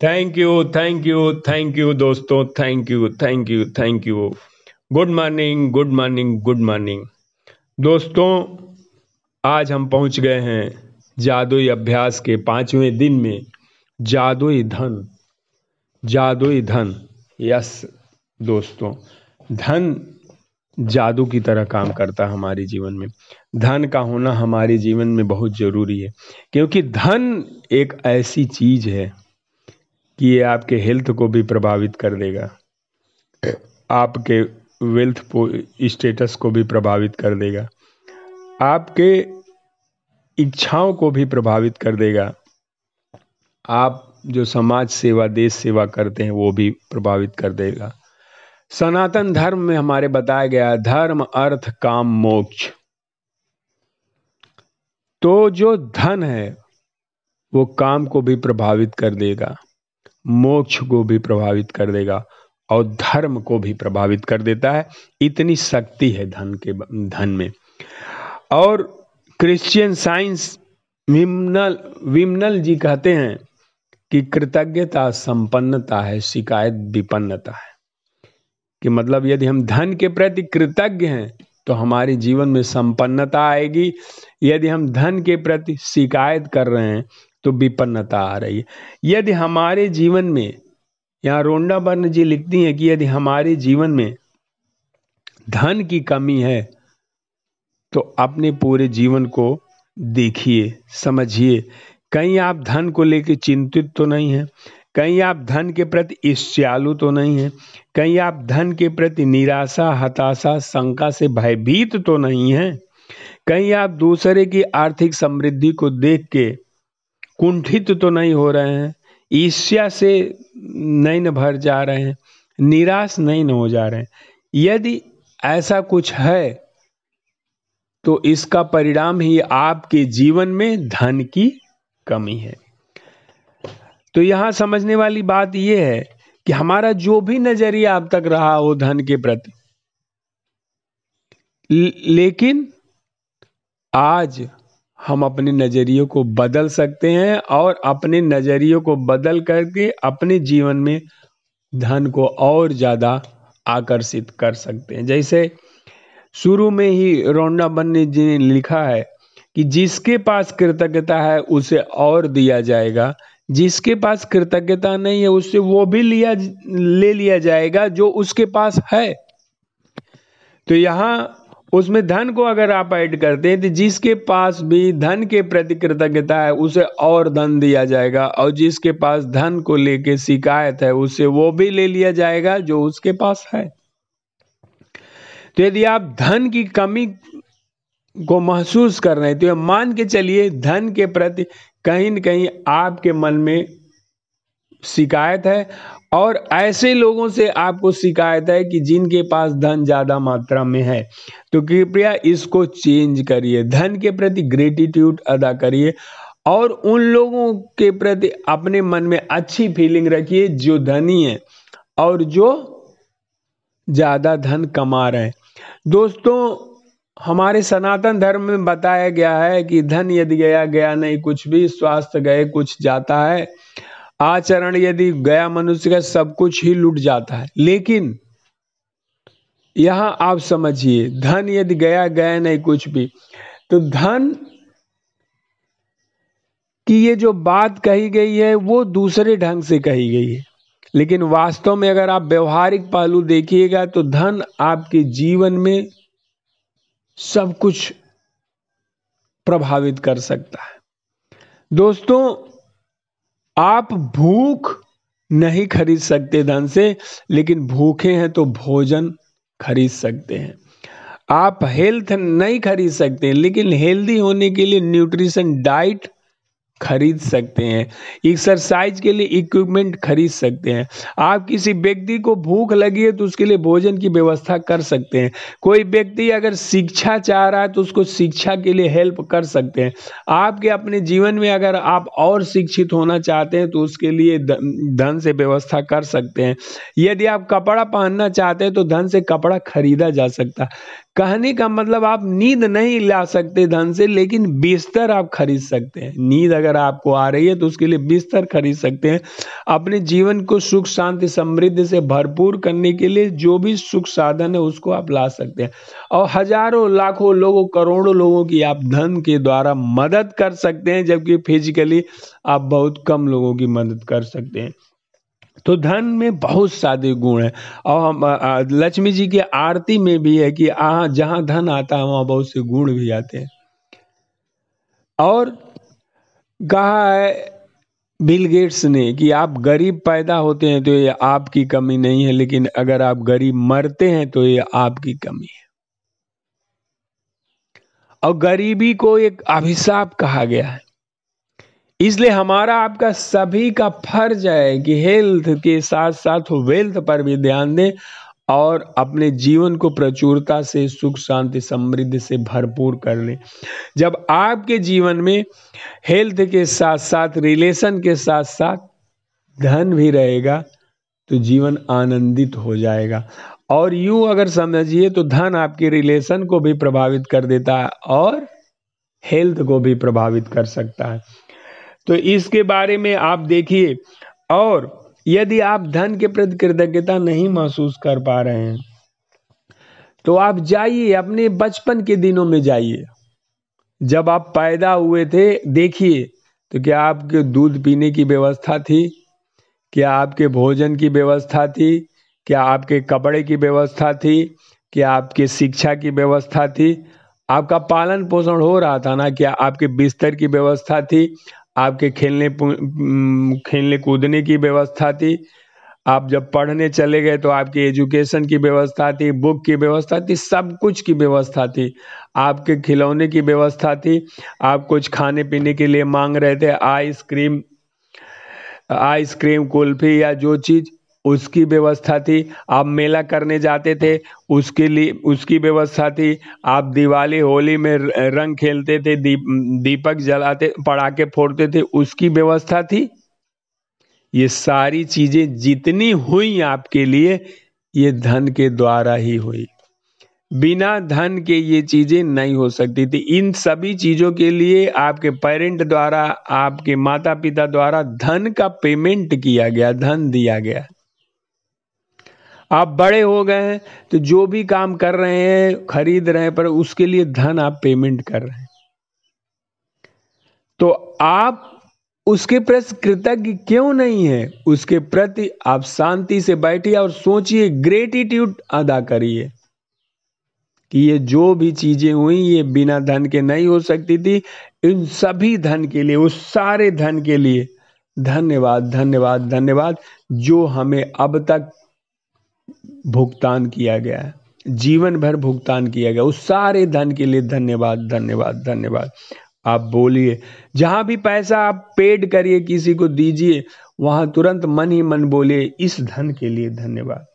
Thank you thank you thank you दोस्तों. Thank you thank you thank you good morning good morning good morning दोस्तों, आज हम पहुँच गए हैं जादुई अभ्यास के पाँचवें दिन में. जादुई धन जादुई धन. यस दोस्तों. धन जादू की तरह काम करता है हमारे जीवन में. धन का होना हमारे जीवन में बहुत ज़रूरी है, क्योंकि धन एक ऐसी चीज़ है कि ये आपके हेल्थ को भी प्रभावित कर देगा। आपके वेल्थ स्टेटस को भी प्रभावित कर देगा। आपके इच्छाओं को भी प्रभावित कर देगा। आप जो समाज सेवा, देश सेवा करते हैं, वो भी प्रभावित कर देगा। सनातन धर्म में हमारे बताया गया, धर्म, अर्थ, काम, मोक्ष। तो जो धन है, वो काम को भी प्रभावित कर देगा। मोक्ष को भी प्रभावित कर देगा और धर्म को भी प्रभावित कर देता है। इतनी शक्ति है धन के, धन में। और क्रिश्चियन साइंस विमनल विमनल जी कहते हैं कि कृतज्ञता संपन्नता है, शिकायत विपन्नता है। कि मतलब यदि हम धन के प्रति कृतज्ञ हैं तो हमारे जीवन में संपन्नता आएगी। यदि हम धन के प्रति शिकायत कर रहे हैं तो विपन्नता आ रही है। यदि हमारे जीवन में, यहाँ रोंडा बर्न जी लिखती हैं कि यदि हमारे जीवन में धन की कमी है तो अपने पूरे जीवन को देखिए, समझिए। कहीं आप धन को लेकर चिंतित तो नहीं हैं, कहीं आप धन के प्रति ईर्ष्यालु तो नहीं हैं, कहीं आप धन के प्रति निराशा, हताशा, शंका से भयभीत तो नहीं हैं, कहीं आप दूसरे की आर्थिक समृद्धि को देख के कुंठित तो नहीं हो रहे हैं, ईर्ष्या से नहीं न भर जा रहे हैं, निराश नहीं हो जा रहे हैं। यदि ऐसा कुछ है तो इसका परिणाम ही आपके जीवन में धन की कमी है। तो यहाँ समझने वाली बात यह है कि हमारा जो भी नज़रिया अब तक रहा हो धन के प्रति, लेकिन आज हम अपने नज़रिए को बदल सकते हैं और अपने नज़रिए को बदल करके अपने जीवन में धन को और ज़्यादा आकर्षित कर सकते हैं। जैसे शुरू में ही रोंडा बन्ने जी ने लिखा है कि जिसके पास कृतज्ञता है, उसे और दिया जाएगा। जिसके पास कृतज्ञता नहीं है उससे वो भी लिया, ले लिया जाएगा जो उसके पास है। तो यहाँ उसमें धन को अगर आप ऐड करते हैं तो जिसके पास भी धन के प्रति कृतज्ञता है, उसे और धन दिया जाएगा। और जिसके पास धन को लेके शिकायत है, उसे वो भी ले लिया जाएगा, जो उसके पास है। तो यदि आप धन की कमी को महसूस कर रहे हैं तो मान के चलिए, धन के प्रति कहीं न कहीं आपके मन में शिकायत है और ऐसे लोगों से आपको शिकायत है कि जिनके पास धन ज़्यादा मात्रा में है तो कृपया इसको चेंज करिए। धन के प्रति ग्रेटिट्यूड अदा करिए और उन लोगों के प्रति अपने मन में अच्छी फीलिंग रखिए जो धनी है और जो ज़्यादा धन कमा रहे हैं। दोस्तों, हमारे सनातन धर्म में बताया गया है कि धन यदि गया गया नहीं, कुछ भी, स्वास्थ्य गए, कुछ जाता है आचरण यदि गया मनुष्य का सब कुछ ही लुट जाता है। लेकिन यहाँ आप समझिए, धन यदि गया गया नहीं कुछ भी तो धन की ये जो बात कही गई है, वो दूसरे ढंग से कही गई है। लेकिन वास्तव में अगर आप व्यवहारिक पहलू देखिएगा तो धन आपके जीवन में सब कुछ प्रभावित कर सकता है। दोस्तों आप भूख नहीं खरीद सकते धन से, लेकिन भूखे हैं तो भोजन खरीद सकते हैं। आप हेल्थ नहीं खरीद सकते, लेकिन हेल्दी होने के लिए न्यूट्रिशन डाइट खरीद सकते हैं। एक्सरसाइज के लिए इक्विपमेंट खरीद सकते हैं। आप किसी व्यक्ति को भूख लगी है तो उसके लिए भोजन की व्यवस्था कर सकते हैं। कोई व्यक्ति अगर शिक्षा चाह रहा है तो उसको शिक्षा के लिए हेल्प कर सकते हैं। आपके अपने जीवन में अगर आप और शिक्षित होना चाहते हैं तो उसके लिए धन से व्यवस्था कर सकते हैं। यदि आप कपड़ा पहनना चाहते हैं तो धन से कपड़ा खरीदा जा सकता। कहने का मतलब आप नींद नहीं ला सकते धन से, लेकिन बिस्तर आप खरीद सकते हैं। नींद अगर आपको आ रही है तो उसके लिए बिस्तर खरीद सकते हैं। अपने जीवन को सुख, शांति, समृद्धि से भरपूर करने के लिए जो भी सुख साधन है उसको आप ला सकते हैं। और हज़ारों, लाखों लोगों, करोड़ों लोगों की आप धन के द्वारा मदद कर सकते हैं, जबकि फिजिकली आप बहुत कम लोगों की मदद कर सकते हैं। तो धन में बहुत सारे गुण हैं। और हम लक्ष्मी जी की आरती में भी है कि आ जहाँ धन आता है, वहाँ बहुत से गुण भी आते हैं। और कहा है बिल गेट्स ने कि आप गरीब पैदा होते हैं तो ये आपकी कमी नहीं है, लेकिन अगर आप गरीब मरते हैं तो ये आपकी कमी है। और गरीबी को एक अभिशाप कहा गया है। इसलिए हमारा आपका सभी का फ़र्ज़ है कि हेल्थ के साथ साथ वेल्थ पर भी ध्यान दें और अपने जीवन को प्रचुरता से, सुख, शांति, समृद्धि से भरपूर कर लें। जब आपके जीवन में हेल्थ के साथ साथ रिलेशन के साथ साथ धन भी रहेगा तो जीवन आनंदित हो जाएगा। और यूँ अगर समझिए तो धन आपके रिलेशन को भी प्रभावित कर देता है और हेल्थ को भी प्रभावित कर सकता है। तो इसके बारे में आप देखिए और यदि आप धन के प्रति कृतज्ञता नहीं महसूस कर पा रहे हैं तो आप जाइए, अपने बचपन के दिनों में जाइए। जब आप पैदा हुए थे, देखिए तो क्या आपके दूध पीने की व्यवस्था थी? क्या आपके भोजन की व्यवस्था थी? क्या आपके कपड़े की व्यवस्था थी? क्या आपके शिक्षा की व्यवस्था थी? आपका पालन पोषण हो रहा था ना? क्या आपके बिस्तर की व्यवस्था थी? आपके खेलने खेलने कूदने की व्यवस्था थी। आप जब पढ़ने चले गए तो आपकी एजुकेशन की व्यवस्था थी, बुक की व्यवस्था थी, सब कुछ की व्यवस्था थी। आपके खिलौने की व्यवस्था थी। आप कुछ खाने पीने के लिए मांग रहे थे, आइसक्रीम आइसक्रीम, कुल्फी या जो चीज़। उसकी व्यवस्था थी। आप मेला करने जाते थे, उसके लिए, उसकी व्यवस्था थी। आप दिवाली, होली में रंग खेलते थे, दीप, दीपक जलाते, पटाखे फोड़ते थे, उसकी व्यवस्था थी। ये सारी चीज़ें जितनी हुई आपके लिए, ये धन के द्वारा ही हुई। बिना धन के ये चीज़ें नहीं हो सकती थी। इन सभी चीज़ों के लिए आपके पेरेंट द्वारा, आपके माता पिता द्वारा धन का पेमेंट किया गया, धन दिया गया। आप बड़े हो गए हैं तो जो भी काम कर रहे हैं, खरीद रहे हैं, पर उसके लिए धन आप पेमेंट कर रहे हैं। तो आप उसके प्रति कृतज्ञ क्यों नहीं है? उसके प्रति आप शांति से बैठिए और सोचिए ग्रेटिट्यूड अदा करिए कि ये जो भी चीज़ें हुई, ये बिना धन के नहीं हो सकती थी। इन सभी धन के लिए, उस सारे धन के लिए धन्यवाद धन्यवाद धन्यवाद, जो हमें अब तक भुगतान किया गया है। जीवन भर भुगतान किया गया। उस सारे धन के लिए धन्यवाद धन्यवाद धन्यवाद। आप बोलिए, जहाँ भी पैसा आप पेड करिए, किसी को दीजिए, वहाँ तुरंत मन ही मन बोले इस धन के लिए धन्यवाद।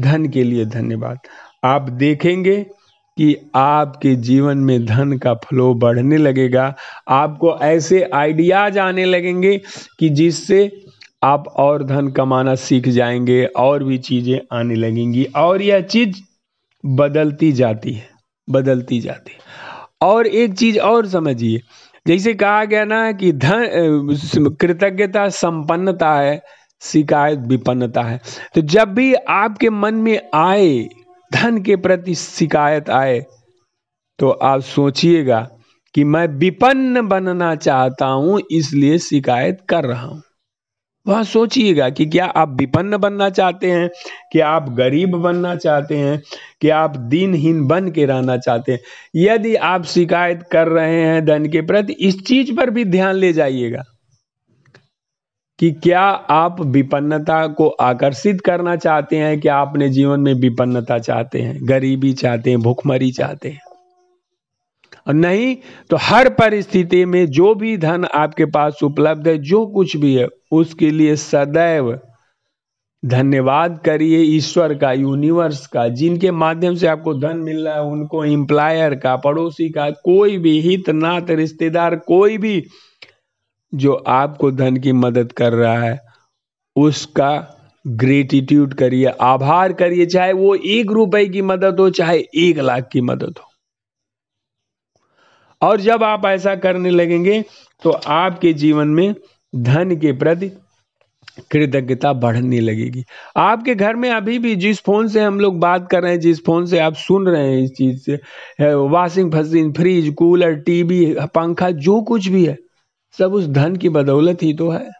धन के लिए धन्यवाद। आप देखेंगे कि आपके जीवन में धन का फ्लो बढ़ने लगेगा। आपको ऐसे आइडियाज़ आने लगेंगे कि जिससे आप और धन कमाना सीख जाएँगे, और भी चीज़ें आने लगेंगी, और यह चीज़ बदलती जाती है, बदलती जाती है। और एक चीज़ और समझिए, जैसे कहा गया ना कि धन कृतज्ञता संपन्नता है, शिकायत विपन्नता है। तो जब भी आपके मन में आए, धन के प्रति शिकायत आए तो आप सोचिएगा कि मैं विपन्न बनना चाहता हूँ, इसलिए शिकायत कर रहा हूँ। वह सोचिएगा कि क्या आप विपन्न बनना चाहते हैं, क्या आप गरीब बनना चाहते हैं, क्या आप दिनहीन बन के रहना चाहते हैं। यदि आप शिकायत कर रहे हैं धन के प्रति, इस चीज़ पर भी ध्यान ले जाइएगा कि क्या आप विपन्नता को आकर्षित करना चाहते हैं, क्या अपने जीवन में विपन्नता चाहते हैं, गरीबी चाहते हैं, भूखमरी चाहते हैं। और नहीं तो हर परिस्थिति में जो भी धन आपके पास उपलब्ध है, जो कुछ भी है, उसके लिए सदैव धन्यवाद करिए ईश्वर का यूनिवर्स का, जिनके माध्यम से आपको धन मिल रहा है, उनको एम्प्लॉयर का, पड़ोसी का, कोई भी हित नात रिश्तेदार, कोई भी जो आपको धन की मदद कर रहा है, उसका ग्रेटिट्यूड करिए, आभार करिए, चाहे वो एक रुपए की मदद हो, चाहे एक लाख की मदद हो। और जब आप ऐसा करने लगेंगे तो आपके जीवन में धन के प्रति कृतज्ञता बढ़ने लगेगी। आपके घर में अभी भी जिस फ़ोन से हम लोग बात कर रहे हैं, जिस फ़ोन से आप सुन रहे हैं इस चीज़ से washing machine fridge cooler TV पंखा, जो कुछ भी है, सब उस धन की बदौलत ही तो है।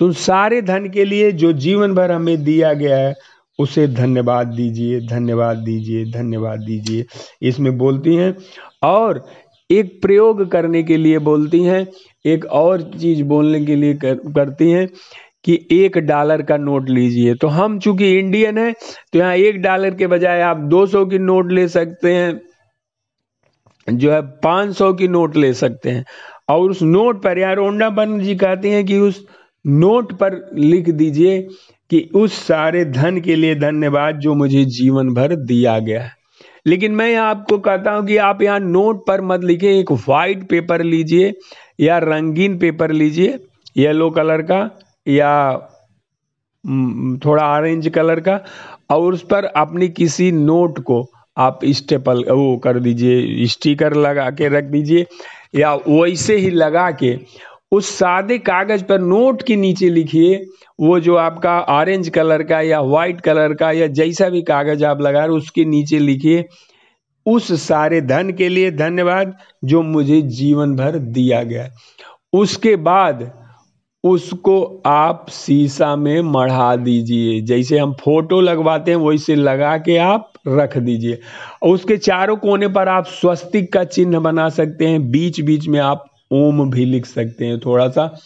तो सारे धन के लिए जो जीवन भर हमें दिया गया है उसे धन्यवाद दीजिए धन्यवाद दीजिए धन्यवाद दीजिए। इसमें बोलती हैं और एक प्रयोग करने के लिए बोलती हैं एक और चीज़ बोलने के लिए कर, करती हैं कि एक डॉलर का नोट लीजिए। तो हम चूँकि इंडियन है तो यहाँ एक डॉलर के बजाय आप 200 की नोट ले सकते हैं जो है 500 की नोट ले सकते हैं। और उस नोट पर यार ओंडा बन जी कहते हैं कि उस नोट पर लिख दीजिए कि उस सारे धन के लिए धन्यवाद जो मुझे जीवन भर दिया गया है। लेकिन मैं आपको कहता हूँ कि आप यहाँ नोट पर मत लिखिए एक वाइट पेपर लीजिए या रंगीन पेपर लीजिए येलो कलर का या थोड़ा ऑरेंज कलर का, और उस पर अपनी किसी नोट को आप स्टेपल वो कर दीजिए स्टिकर लगा के रख दीजिए या वैसे ही लगा के उस सादे कागज़ पर नोट के नीचे लिखिए, वो जो आपका ऑरेंज कलर का या व्हाइट कलर का या जैसा भी कागज़ आप लगा रहे उसके नीचे लिखिए, उस सारे धन के लिए धन्यवाद जो मुझे जीवन भर दिया गया उसके बाद उसको आप शीशा में मढ़ा दीजिए। जैसे हम फ़ोटो लगवाते हैं, वैसे लगा के आप रख दीजिए। उसके चारों कोने पर आप स्वस्तिक का चिन्ह बना सकते हैं। बीच बीच में आप ओम भी लिख सकते हैं थोड़ा सा।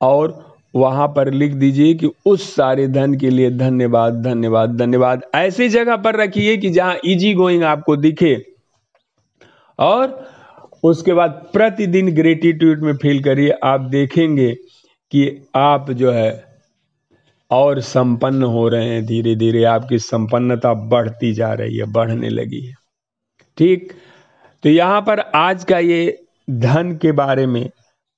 और वहाँ पर लिख दीजिए कि उस सारे धन के लिए धन्यवाद धन्यवाद धन्यवाद। ऐसी जगह पर रखिए कि जहाँ इजी गोइंग आपको दिखे। और उसके बाद प्रतिदिन ग्रेटिट्यूड में फील करिए। आप देखेंगे कि आप जो है और संपन्न हो रहे हैं धीरे धीरे आपकी संपन्नता बढ़ती जा रही है, बढ़ने लगी है। ठीक? तो यहाँ पर आज का ये धन के बारे में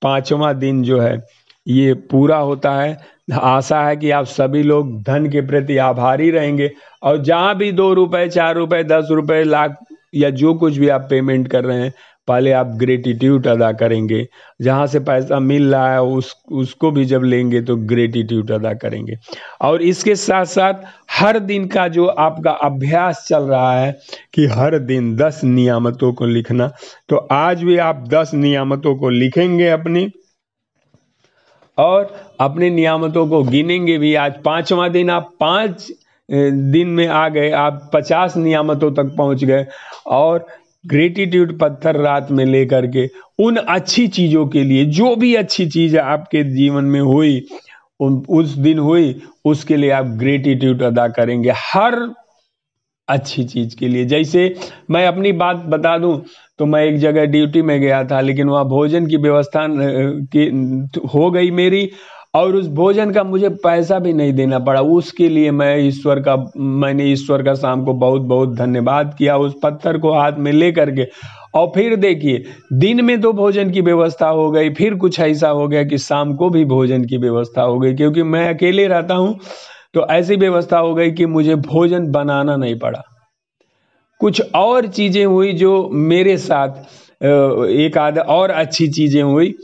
पांचवा दिन जो है, ये पूरा होता है। आशा है कि आप सभी लोग धन के प्रति आभारी रहेंगे और जहाँ भी दो रुपए, चार रुपए, दस रुपए, लाख या जो कुछ भी आप पेमेंट कर रहे हैं पहले आप ग्रेटिट्यूड अदा करेंगे। जहाँ से पैसा मिल रहा है, उस, उसको भी जब लेंगे तो ग्रेटिट्यूड अदा करेंगे। और इसके साथ साथ हर दिन का जो आपका अभ्यास चल रहा है कि हर दिन दस नियामतों को लिखना तो आज भी आप दस नियामतों को लिखेंगे अपनी। और अपने नियामतों को गिनेंगे भी। आज पांचवा दिन आप पाँच दिन में आ गए, आप पचास नियामतों तक पहुँच गए। और ग्रेटिट्यूड पत्थर रात में लेकर के उन अच्छी चीज़ों के लिए, जो भी अच्छी चीज़ आपके जीवन में हुई उस दिन हुई, उसके लिए आप ग्रेटिट्यूड अदा करेंगे हर अच्छी चीज़ के लिए। जैसे मैं अपनी बात बता दूँ तो मैं एक जगह ड्यूटी में गया था, लेकिन वहाँ भोजन की व्यवस्था की, हो गई मेरी और उस भोजन का मुझे पैसा भी नहीं देना पड़ा। उसके लिए मैं ईश्वर का, मैंने ईश्वर का शाम को बहुत बहुत धन्यवाद किया उस पत्थर को हाथ में ले करके और फिर देखिए, दिन में तो भोजन की व्यवस्था हो गई, फिर कुछ ऐसा हो गया कि शाम को भी भोजन की व्यवस्था हो गई, क्योंकि मैं अकेले रहता हूँ तो ऐसी व्यवस्था हो गई कि मुझे भोजन बनाना नहीं पड़ा। कुछ और चीज़ें हुई जो मेरे साथ एक आध और अच्छी चीज़ें हुई।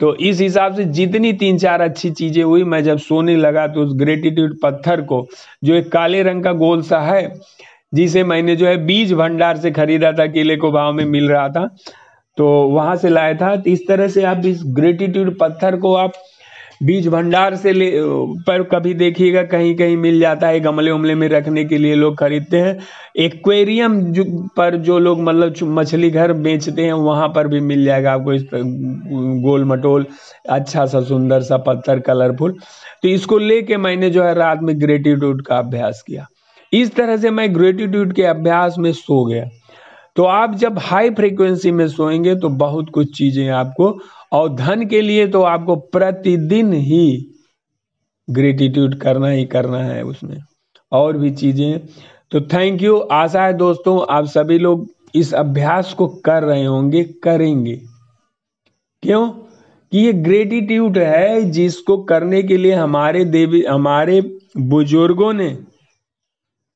तो इस हिसाब से जितनी तीन चार अच्छी चीज़ें हुई, मैं जब सोने लगा तो उस ग्रेटिट्यूड पत्थर को, जो एक काले रंग का गोल सा है, जिसे मैंने जो है बीज भंडार से खरीदा था, केले को भाव में मिल रहा था तो वहाँ से लाया था। तो इस तरह से आप इस ग्रेटिट्यूड पत्थर को आप बीज भंडार से ले पर कभी देखिएगा, कहीं कहीं मिल जाता है, गमले उमले में रखने के लिए लोग खरीदते हैं। एक्वेरियम जो, पर जो लोग मतलब मछली घर बेचते हैं, वहाँ पर भी मिल जाएगा आपको इस गोल मटोल अच्छा सा, सुंदर सा, पत्थर, कलरफुल। तो इसको लेके मैंने जो है रात में ग्रेटिट्यूड का अभ्यास किया। इस तरह से मैं ग्रेटिट्यूड के अभ्यास में सो गया। तो आप जब हाई फ्रीक्वेंसी में सोएँगे तो बहुत कुछ चीज़ें आपको और धन के लिए तो आपको प्रतिदिन ही ग्रेटिट्यूड करना ही करना है उसमें। और भी चीज़ें। तो थैंक यू आशा है दोस्तों, आप सभी लोग इस अभ्यास को कर रहे होंगे, करेंगे। क्यों? कि ये ग्रेटिट्यूड है जिसको करने के लिए हमारे देवी, हमारे बुज़ुर्गों ने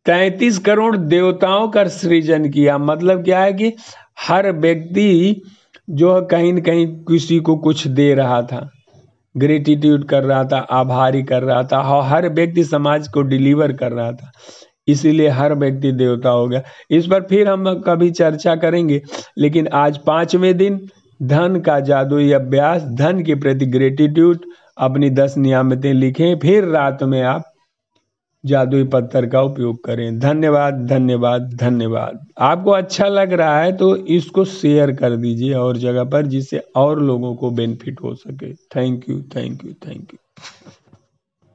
तैतीस करोड़ देवताओं का सृजन किया। मतलब क्या है कि हर व्यक्ति जो कहीं न कहीं किसी को कुछ दे रहा था। ग्रेटिट्यूड कर रहा था, आभारी कर रहा था, और हर व्यक्ति समाज को डिलीवर कर रहा था। इसीलिए हर व्यक्ति देवता हो गया। इस पर फिर हम कभी चर्चा करेंगे, लेकिन आज पाँचवें दिन, धन का जादुई अभ्यास, धन के प्रति ग्रेटिट्यूड अपनी दस नियामतें लिखें, फिर रात में आप जादुई पत्थर का उपयोग करें। धन्यवाद धन्यवाद धन्यवाद। आपको अच्छा लग रहा है तो इसको शेयर कर दीजिए और जगह पर जिससे और लोगों को बेनिफिट हो सके। Thank you thank you thank you